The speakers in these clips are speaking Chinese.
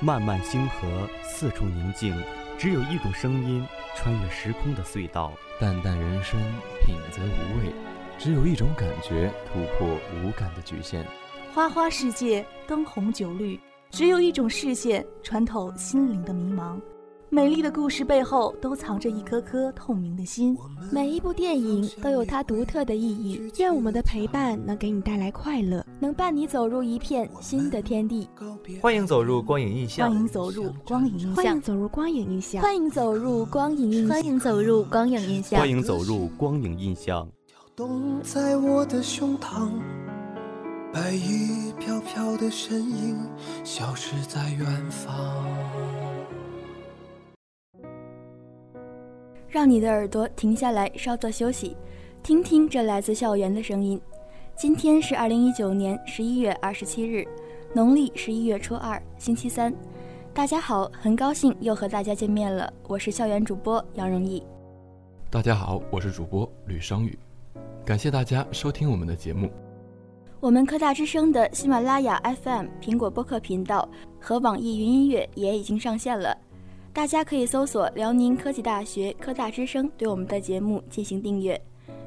漫漫星河，四处宁静，只有一种声音穿越时空的隧道。淡淡人生，品则无味，只有一种感觉突破无感的局限。花花世界，灯红酒绿，只有一种视线穿透心灵的迷茫。美丽的故事背后都藏着一颗颗透明的心。每一部电影都有它独特的意义。愿我们的陪伴能给你带来快乐，能伴你走入一片新的天地。欢迎走入光影印象。欢迎走入光影印象。欢迎走入光影印象。欢迎走入光影印象。欢迎走入光影印象。欢迎走入光影印象。动在我的胸膛，白衣飘飘的身影消失在远方。让你的耳朵停下来，稍作休息，听听这来自校园的声音。今天是二零一九年十一月二十七日，农历十一月初二，星期三。大家好，很高兴又和大家见面了，我是校园主播杨荣毅。大家好，我是主播吕双宇，感谢大家收听我们的节目。我们科大之声的喜马拉雅 FM、苹果播客频道和网易云音乐也已经上线了。大家可以搜索辽宁科技大学科大之声，对我们的节目进行订阅，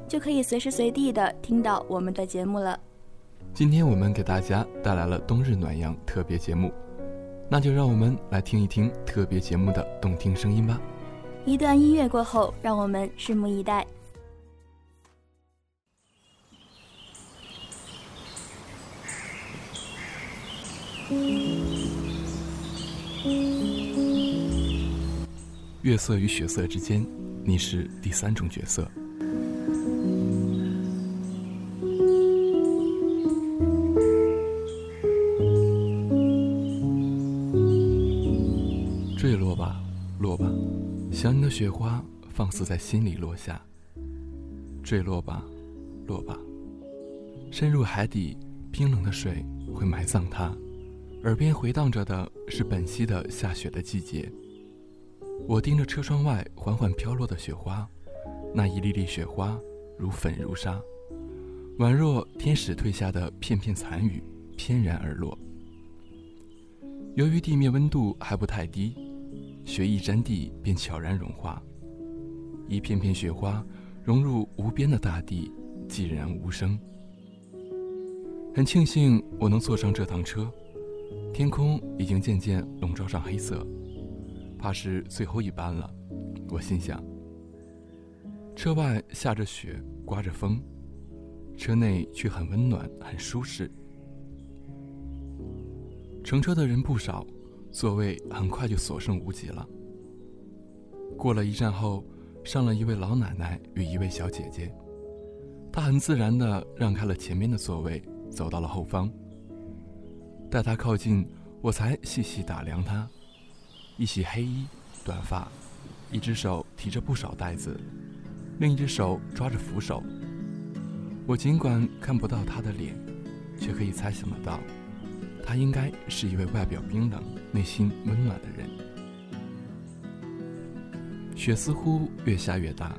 就可以随时随地的听到我们的节目了。今天我们给大家带来了冬日暖阳特别节目，那就让我们来听一听特别节目的动听声音吧。一段音乐过后，让我们拭目以待。月色与血色之间，你是第三种角色。坠落吧，落吧，想你的雪花放肆在心里落下。坠落吧，落吧，深入海底，冰冷的水会埋葬它，耳边回荡着的是本溪的下雪的季节。我盯着车窗外缓缓飘落的雪花，那一粒粒雪花如粉如沙，宛若天使褪下的片片残雨，翩然而落。由于地面温度还不太低，雪一沾地便悄然融化，一片片雪花融入无边的大地，寂然无声。很庆幸我能坐上这趟车，天空已经渐渐笼罩上黑色。怕是最后一班了，我心想。车外下着雪，刮着风，车内却很温暖，很舒适。乘车的人不少，座位很快就所剩无几了。过了一站后，上了一位老奶奶与一位小姐姐，她很自然地让开了前面的座位，走到了后方。待她靠近，我才细细打量她。一袭黑衣，短发，一只手提着不少袋子，另一只手抓着扶手。我尽管看不到他的脸，却可以猜想得到，他应该是一位外表冰冷、内心温暖的人。雪似乎越下越大，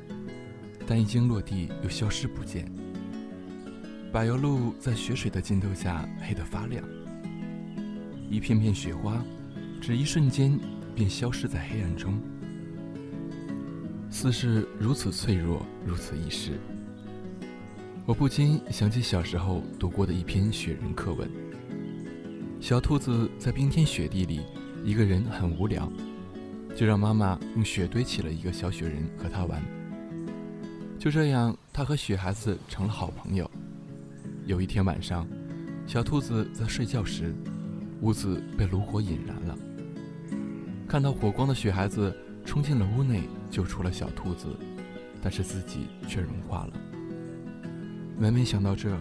但一经落地又消失不见。柏油路在雪水的浸透下黑得发亮，一片片雪花，只一瞬间。便消失在黑暗中，似是如此脆弱，如此易逝。我不禁想起小时候读过的一篇雪人课文：小兔子在冰天雪地里，一个人很无聊，就让妈妈用雪堆起了一个小雪人和他玩。就这样，他和雪孩子成了好朋友。有一天晚上，小兔子在睡觉时，屋子被炉火引燃了。看到火光的雪孩子冲进了屋内，救出了小兔子，但是自己却融化了。每每想到这，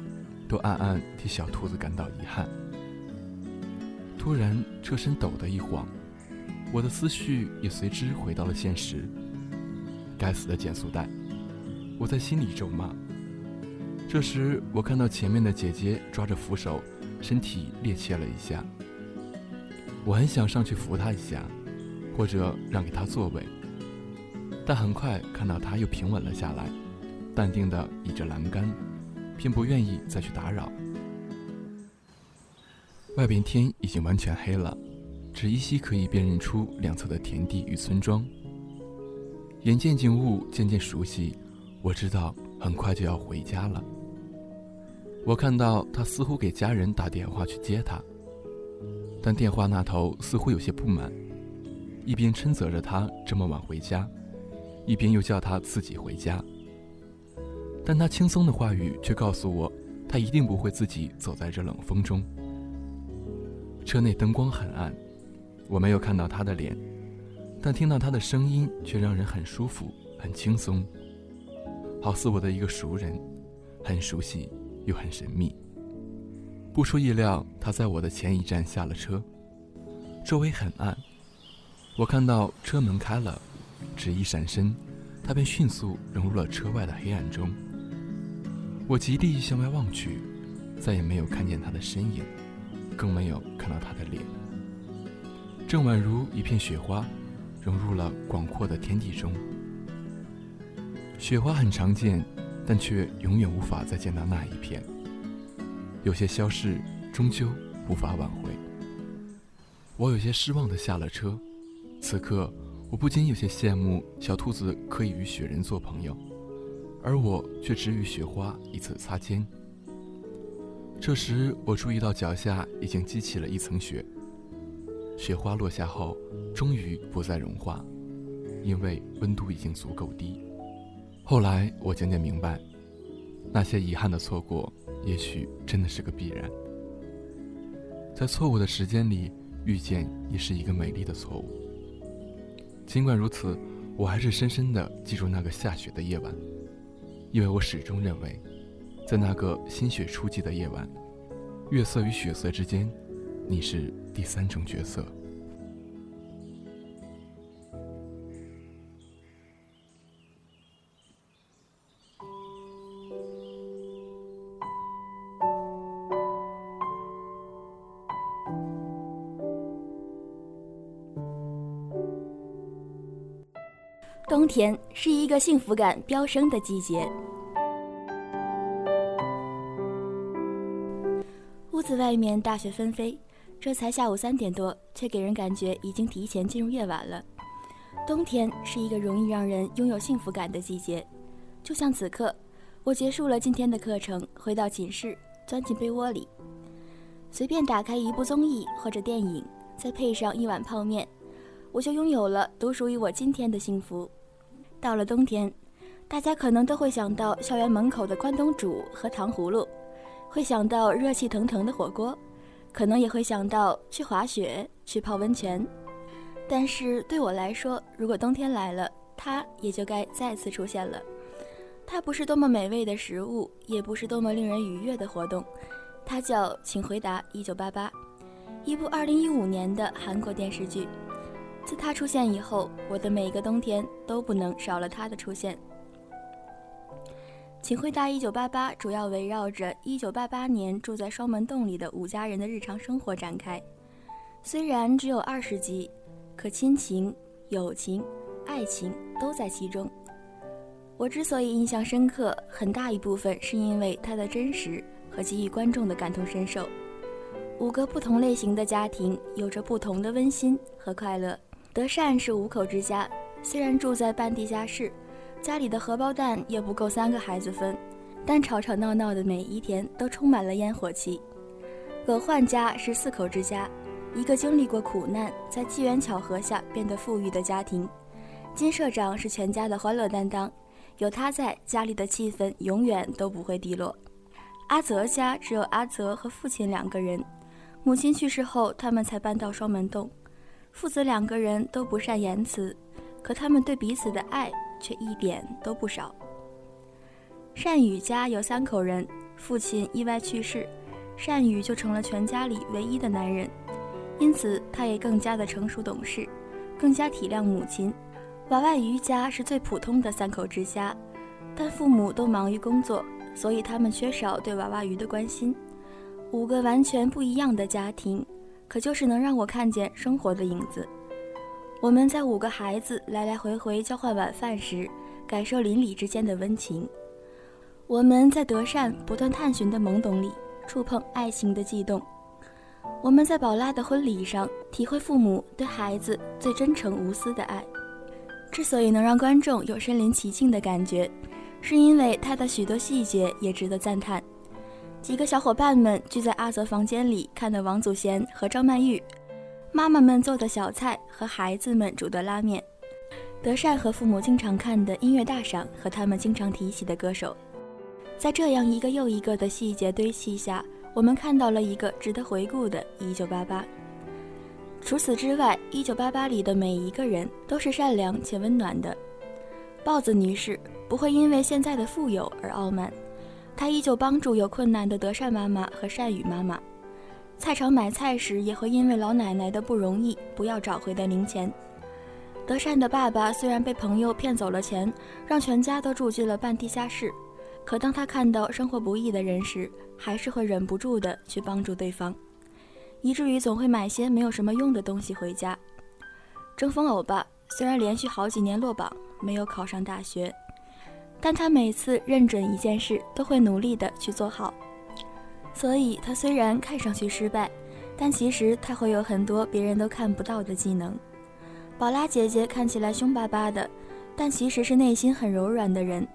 都暗暗替小兔子感到遗憾。突然，车身抖的一晃，我的思绪也随之回到了现实。该死的减速带！我在心里咒骂。这时，我看到前面的姐姐抓着扶手，身体趔趄了一下。我很想上去扶她一下。或者让给他座位，但很快看到他又平稳了下来，淡定地倚着栏杆，便不愿意再去打扰。外边天已经完全黑了，只依稀可以辨认出两侧的田地与村庄。眼见景物渐渐熟悉，我知道很快就要回家了。我看到他似乎给家人打电话去接他，但电话那头似乎有些不满，一边称责着他这么晚回家，一边又叫他自己回家。但他轻松的话语却告诉我，他一定不会自己走在这冷风中。车内灯光很暗，我没有看到他的脸，但听到他的声音却让人很舒服、很轻松，好似我的一个熟人，很熟悉。又很神秘。不出意料，他在我的前一站下了车。周围很暗，我看到车门开了，只一闪身，他便迅速融入了车外的黑暗中。我极力向外望去，再也没有看见他的身影，更没有看到他的脸。正宛如一片雪花，融入了广阔的天地中。雪花很常见。但却永远无法再见到那一片。有些消逝，终究无法挽回。我有些失望的下了车。此刻，我不禁有些羡慕小兔子可以与雪人做朋友，而我却只与雪花一次擦肩。这时，我注意到脚下已经积起了一层雪。雪花落下后，终于不再融化，因为温度已经足够低。后来我渐渐明白，那些遗憾的错过，也许真的是个必然。在错误的时间里遇见，也是一个美丽的错误。尽管如此，我还是深深地记住那个下雪的夜晚，因为我始终认为，在那个新雪初霁的夜晚，月色与雪色之间，你是第三种角色。天是一个幸福感飙升的季节。屋子外面大雪纷飞，这才下午三点多，却给人感觉已经提前进入夜晚了。冬天是一个容易让人拥有幸福感的季节，就像此刻，我结束了今天的课程，回到寝室，钻进被窝里，随便打开一部综艺或者电影，再配上一碗泡面。我就拥有了独属于我今天的幸福。到了冬天，大家可能都会想到校园门口的关东煮和糖葫芦，会想到热气腾腾的火锅，可能也会想到去滑雪、去泡温泉。但是对我来说，如果冬天来了，它也就该再次出现了。它不是多么美味的食物，也不是多么令人愉悦的活动，它叫《请回答一九八八》，一部2015年的韩国电视剧。自他出现以后，我的每一个冬天都不能少了他的出现。请回答：一九八八主要围绕着一九八八年住在双门洞里的五家人的日常生活展开。虽然只有二十集，可亲情、友情、爱情都在其中。我之所以印象深刻，很大一部分是因为它的真实和给予观众的感同身受。五个不同类型的家庭，有着不同的温馨和快乐。德善是五口之家，虽然住在半地下室，家里的荷包蛋也不够三个孩子分，但吵吵闹闹的每一天都充满了烟火气。葛焕家是四口之家，一个经历过苦难，在机缘巧合下变得富裕的家庭。金社长是全家的欢乐担当，有他在，家里的气氛永远都不会低落。阿泽家只有阿泽和父亲两个人，母亲去世后，他们才搬到双门洞。父子两个人都不善言辞，可他们对彼此的爱却一点都不少。善宇家有三口人，父亲意外去世，善宇就成了全家里唯一的男人，因此他也更加的成熟懂事，更加体谅母亲。娃娃鱼家是最普通的三口之家，但父母都忙于工作，所以他们缺少对娃娃鱼的关心。五个完全不一样的家庭。可就是能让我看见生活的影子。我们在五个孩子来来回回交换晚饭时，感受邻里之间的温情；我们在德善不断探寻的懵懂里，触碰爱情的悸动；我们在宝拉的婚礼上体会父母对孩子最真诚无私的爱。之所以能让观众有身临其境的感觉，是因为他的许多细节也值得赞叹。几个小伙伴们聚在阿泽房间里看的王祖贤和张曼玉，妈妈们做的小菜和孩子们煮的拉面，德善和父母经常看的音乐大赏和他们经常提起的歌手，在这样一个又一个的细节堆砌下，我们看到了一个值得回顾的1988。除此之外，《1988》里的每一个人都是善良且温暖的。豹子女士不会因为现在的富有而傲慢。他依旧帮助有困难的德善妈妈和善宇妈妈，菜场买菜时也会因为老奶奶的不容易不要找回的零钱。德善的爸爸虽然被朋友骗走了钱，让全家都住进了半地下室，可当他看到生活不易的人时，还是会忍不住的去帮助对方，以至于总会买些没有什么用的东西回家。争锋欧巴虽然连续好几年落榜，没有考上大学。但他每次认准一件事，都会努力的去做好。所以，他虽然看上去失败，但其实他会有很多别人都看不到的技能。宝拉姐姐看起来凶巴巴的，但其实是内心很柔软的人。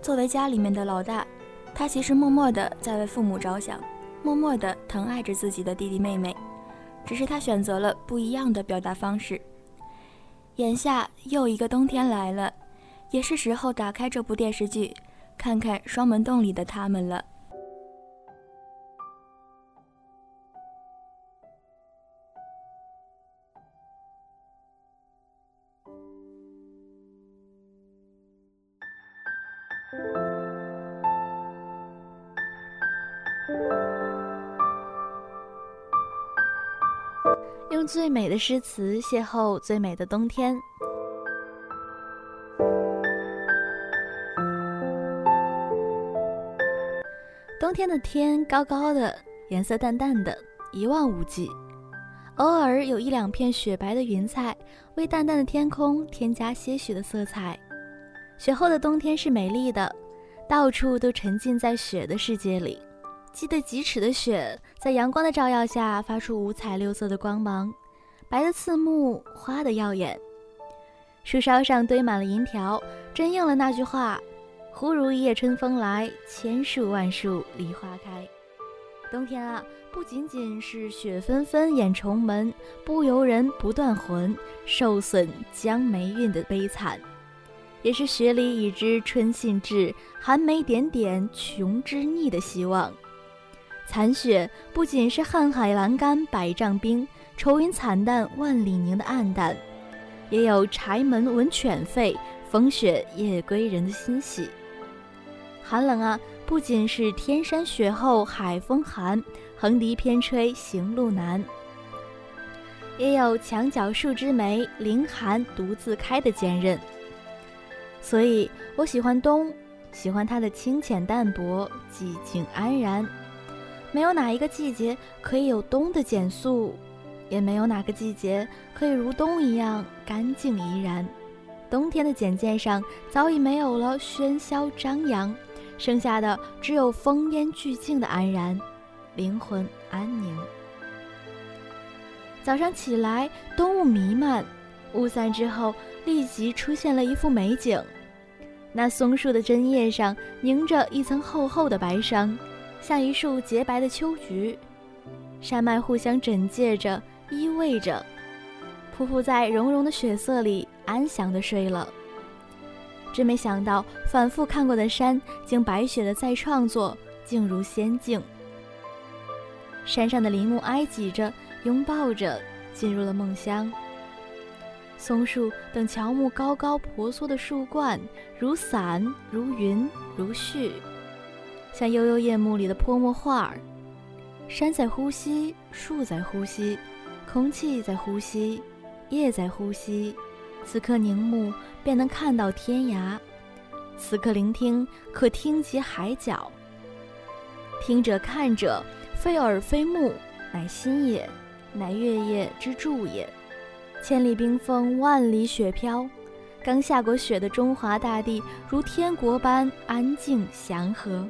作为家里面的老大，她其实默默的在为父母着想，默默的疼爱着自己的弟弟妹妹。只是她选择了不一样的表达方式。眼下又一个冬天来了。也是时候打开这部电视剧，看看双门洞里的他们了。用最美的诗词邂逅最美的冬天。天的天高高的，颜色淡淡的，一望无际，偶尔有一两片雪白的云彩，为淡淡的天空添加些许的色彩。雪后的冬天是美丽的，到处都沉浸在雪的世界里。积得几尺的雪，在阳光的照耀下发出五彩六色的光芒，白的刺目，花的耀眼。树梢上堆满了银条，真应了那句话。忽如一夜春风来，千树万树梨花开。冬天啊，不仅仅是雪纷纷掩重门，不由人不断魂，受损将霉运的悲惨，也是雪里已知春信至，寒梅点点穷之逆的希望。残雪不仅是瀚海阑干百丈冰，愁云惨淡万里凝的暗淡，也有柴门闻犬吠，风雪夜归人的欣喜。寒冷啊，不仅是天山雪厚海风寒，横笛偏吹行路难，也有墙角数枝梅，凌寒独自开的坚韧。所以我喜欢冬，喜欢它的清浅淡泊，寂静安然。没有哪一个季节可以有冬的减速，也没有哪个季节可以如冬一样干净怡然。冬天的简介上早已没有了喧嚣张扬。剩下的只有风烟俱静的安然，灵魂安宁。早上起来，冬雾弥漫，雾散之后，立即出现了一幅美景。那松树的针叶上凝着一层厚厚的白霜，像一束洁白的秋菊。山脉互相枕藉着，依偎着，匍匐在融融的雪色里，安详地睡了。真没想到，反复看过的山，竟白雪的再创作，竟如仙境。山上的林木挨挤着，拥抱着，进入了梦乡。松树等乔木高高婆娑的树冠，如伞，如云，如絮，像悠悠夜幕里的泼墨画儿。山在呼吸，树在呼吸，空气在呼吸，叶在呼吸。此刻凝目。便能看到天涯，此刻聆听，可听及海角。听者看者，非耳非目，乃心也，乃月夜之助也。千里冰封，万里雪飘，刚下过雪的中华大地，如天国般安静祥和。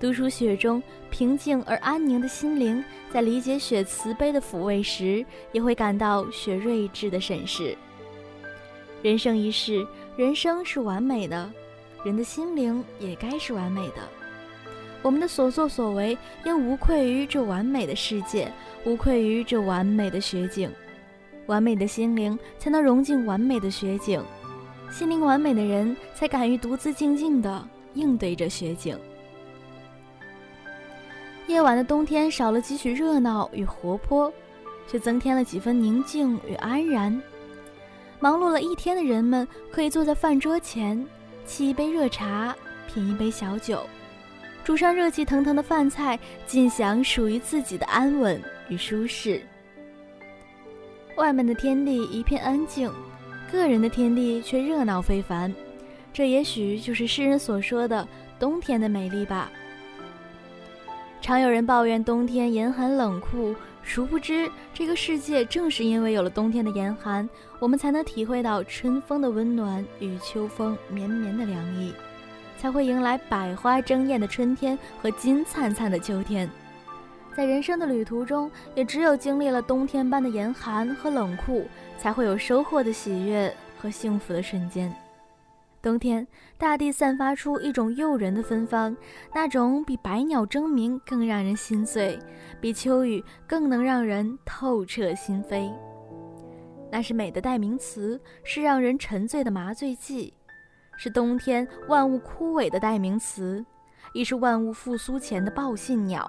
独处雪中，平静而安宁的心灵，在理解雪慈悲的抚慰时，也会感到雪睿智的审视。人生一世，人生是完美的，人的心灵也该是完美的。我们的所作所为，应无愧于这完美的世界，无愧于这完美的雪景。完美的心灵，才能融进完美的雪景；心灵完美的人，才敢于独自静静地应对着雪景。夜晚的冬天少了几许热闹与活泼，却增添了几分宁静与安然。忙碌了一天的人们，可以坐在饭桌前，沏一杯热茶，品一杯小酒，煮上热气腾腾的饭菜，尽享属于自己的安稳与舒适。外面的天地一片安静，个人的天地却热闹非凡。这也许就是诗人所说的冬天的美丽吧。常有人抱怨冬天严寒冷酷，殊不知这个世界正是因为有了冬天的严寒，我们才能体会到春风的温暖与秋风绵绵的凉意，才会迎来百花争艳的春天和金灿灿的秋天。在人生的旅途中，也只有经历了冬天般的严寒和冷酷，才会有收获的喜悦和幸福的瞬间。冬天，大地散发出一种诱人的芬芳，那种比百鸟争鸣更让人心醉，比秋雨更能让人透彻心扉。那是美的代名词，是让人沉醉的麻醉剂，是冬天万物枯萎的代名词，亦是万物复苏前的报信鸟。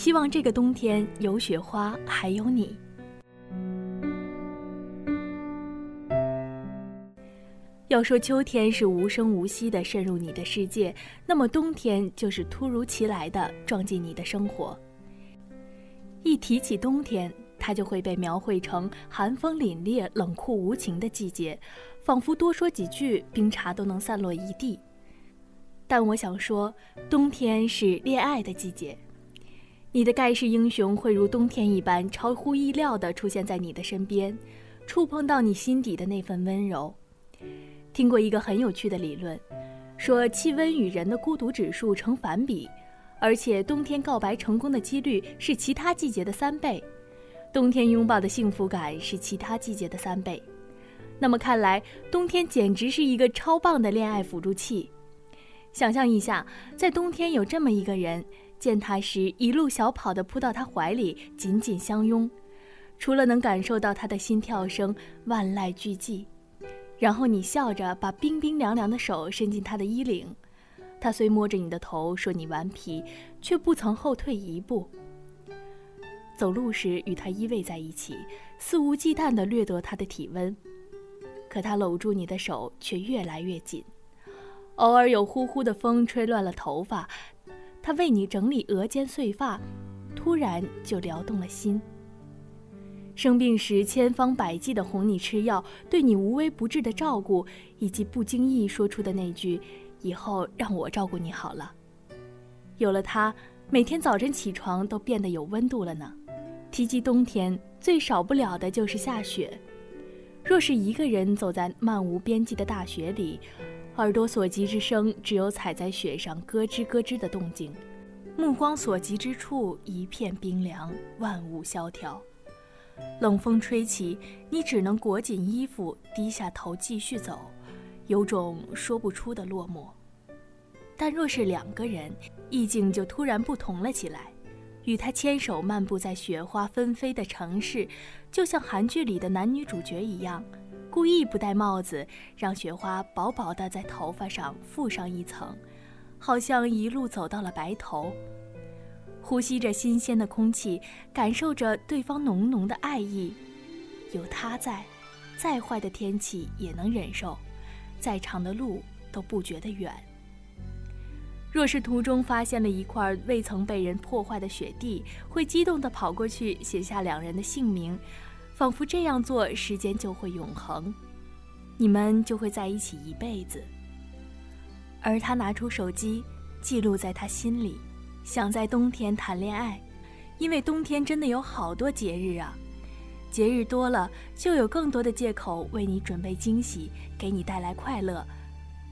希望这个冬天有雪花，还有你。要说秋天是无声无息的渗入你的世界，那么冬天就是突如其来的撞进你的生活。一提起冬天，它就会被描绘成寒风凛冽、冷酷无情的季节，仿佛多说几句，冰碴都能散落一地。但我想说，冬天是恋爱的季节。你的盖世英雄会如冬天一般超乎意料地出现在你的身边，触碰到你心底的那份温柔。听过一个很有趣的理论，说气温与人的孤独指数成反比，而且冬天告白成功的几率是其他季节的三倍，冬天拥抱的幸福感是其他季节的三倍。那么看来，冬天简直是一个超棒的恋爱辅助器。想象一下，在冬天有这么一个人。见他时，一路小跑地扑到他怀里，紧紧相拥。除了能感受到他的心跳声，万籁俱寂。然后你笑着把冰冰凉凉的手伸进他的衣领，他虽摸着你的头说你顽皮，却不曾后退一步。走路时与他依偎在一起，肆无忌惮地掠夺他的体温，可他搂住你的手却越来越紧。偶尔有呼呼的风吹乱了头发。他为你整理额间碎发，突然就撩动了心。生病时千方百计的哄你吃药，对你无微不至的照顾，以及不经意说出的那句“以后让我照顾你好了”，有了他，每天早晨起床都变得有温度了呢。提及冬天，最少不了的就是下雪。若是一个人走在漫无边际的大雪里，耳朵所及之声，只有踩在雪上咯吱咯吱的动静；目光所及之处，一片冰凉，万物萧条。冷风吹起，你只能裹紧衣服，低下头继续走，有种说不出的落寞。但若是两个人，意境就突然不同了起来。与他牵手漫步在雪花纷飞的城市，就像韩剧里的男女主角一样。故意不戴帽子，让雪花薄薄的在头发上覆上一层，好像一路走到了白头。呼吸着新鲜的空气，感受着对方浓浓的爱意。有他在，再坏的天气也能忍受，再长的路都不觉得远。若是途中发现了一块未曾被人破坏的雪地，会激动地跑过去写下两人的姓名。仿佛这样做，时间就会永恒，你们就会在一起一辈子。而他拿出手机，记录在他心里，想在冬天谈恋爱，因为冬天真的有好多节日啊，节日多了，就有更多的借口为你准备惊喜，给你带来快乐，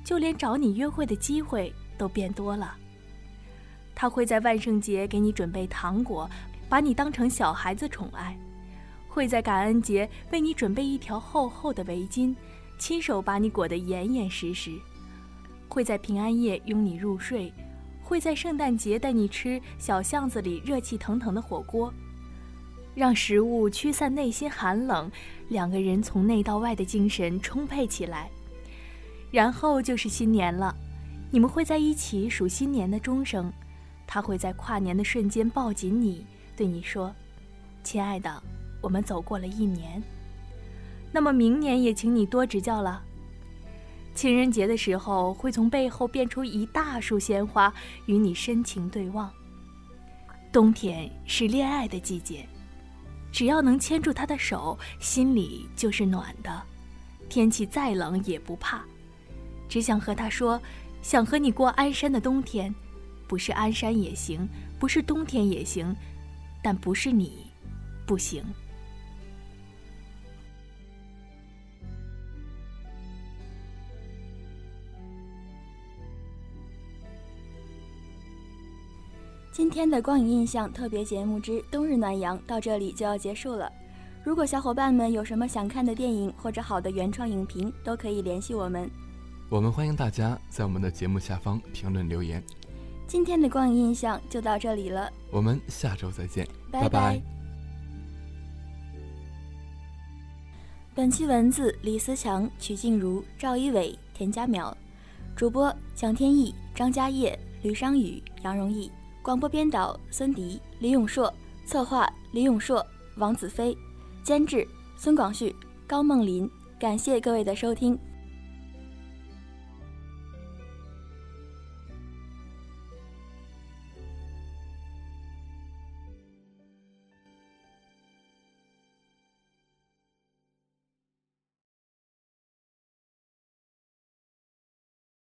就连找你约会的机会都变多了。他会在万圣节给你准备糖果，把你当成小孩子宠爱；会在感恩节为你准备一条厚厚的围巾，亲手把你裹得严严实实。会在平安夜拥你入睡，会在圣诞节带你吃小巷子里热气腾腾的火锅，让食物驱散内心寒冷，两个人从内到外的精神充沛起来。然后就是新年了，你们会在一起数新年的钟声，他会在跨年的瞬间抱紧你，对你说：“亲爱的，我们走过了一年。”那么明年也请你多指教了。情人节的时候，会从背后变出一大束鲜花，与你深情对望。冬天是恋爱的季节，只要能牵住他的手，心里就是暖的。天气再冷也不怕，只想和他说，想和你过鞍山的冬天，不是鞍山也行，不是冬天也行，但不是你，不行。今天的光影印象特别节目之冬日暖阳到这里就要结束了。如果小伙伴们有什么想看的电影或者好的原创影评，都可以联系我们。我们欢迎大家在我们的节目下方评论留言。今天的光影印象就到这里了，我们下周再见，拜拜。本期文字：李思强、曲静茹、赵一伟、田家淼，主播：蒋天意、张家业、吕商宇、杨荣毅。广播编导孙迪、李永硕，策划李永硕、王子飞，监制孙广旭、高梦林。感谢各位的收听。